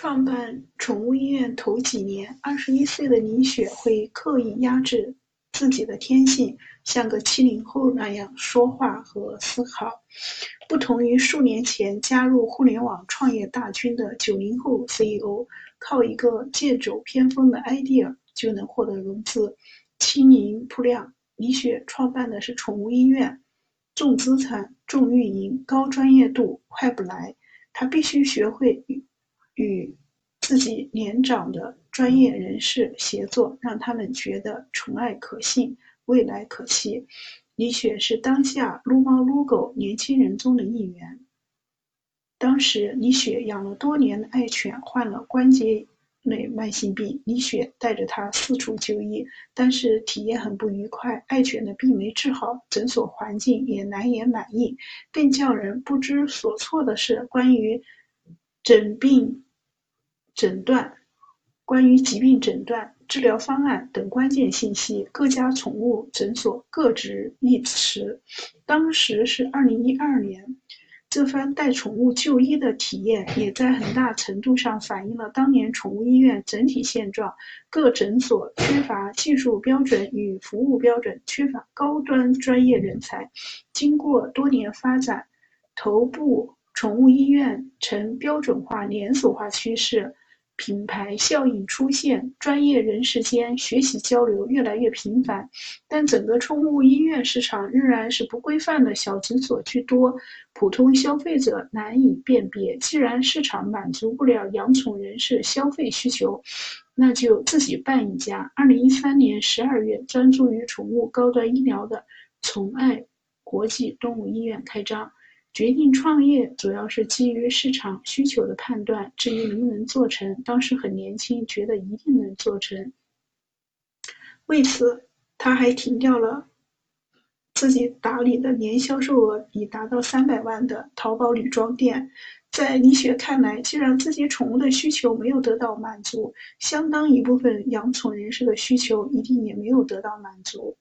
创办宠物医院头几年，二十一岁的李雪会刻意压制自己的天性，像个七零后那样说话和思考。不同于数年前加入互联网创业大军的九零后 CEO，靠一个剑走偏锋的 idea 就能获得融资，轻盈铺量。李雪创办的是宠物医院，重资产、重运营、高专业度，快不来。他必须学会。与自己年长的专业人士协作，让他们觉得宠爱可信，未来可期。李雪是当下撸猫撸狗年轻人中的一员。当时，李雪养了多年的爱犬患了关节类慢性病，李雪带着它四处就医，但是体验很不愉快。爱犬的病没治好，诊所环境也难言满意。更叫人不知所措的是，关于诊病。诊断、关于疾病诊断、治疗方案等关键信息，各家宠物诊所各执一词。当时是二零一二年，这番带宠物就医的体验，也在很大程度上反映了当年宠物医院整体现状：各诊所缺乏技术标准与服务标准，缺乏高端专业人才。经过多年发展，头部宠物医院呈标准化、连锁化趋势。品牌效应出现，专业人士间学习交流越来越频繁，但整个宠物医院市场仍然是不规范的小诊所居多，普通消费者难以辨别。既然市场满足不了养宠人士消费需求，那就自己办一家。二零一三年十二月，专注于宠物高端医疗的宠爱国际动物医院开张。决定创业主要是基于市场需求的判断。至于能不能做成，当时很年轻，觉得一定能做成。为此，他还停掉了自己打理的年销售额已达到三百万的淘宝女装店。在李雪看来，既然自己宠物的需求没有得到满足，相当一部分养宠人士的需求一定也没有得到满足。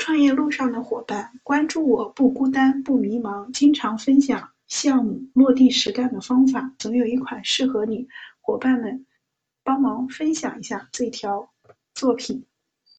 创业路上的伙伴，关注我不孤单不迷茫，经常分享项目落地实干的方法，总有一款适合你。伙伴们，帮忙分享一下这条作品。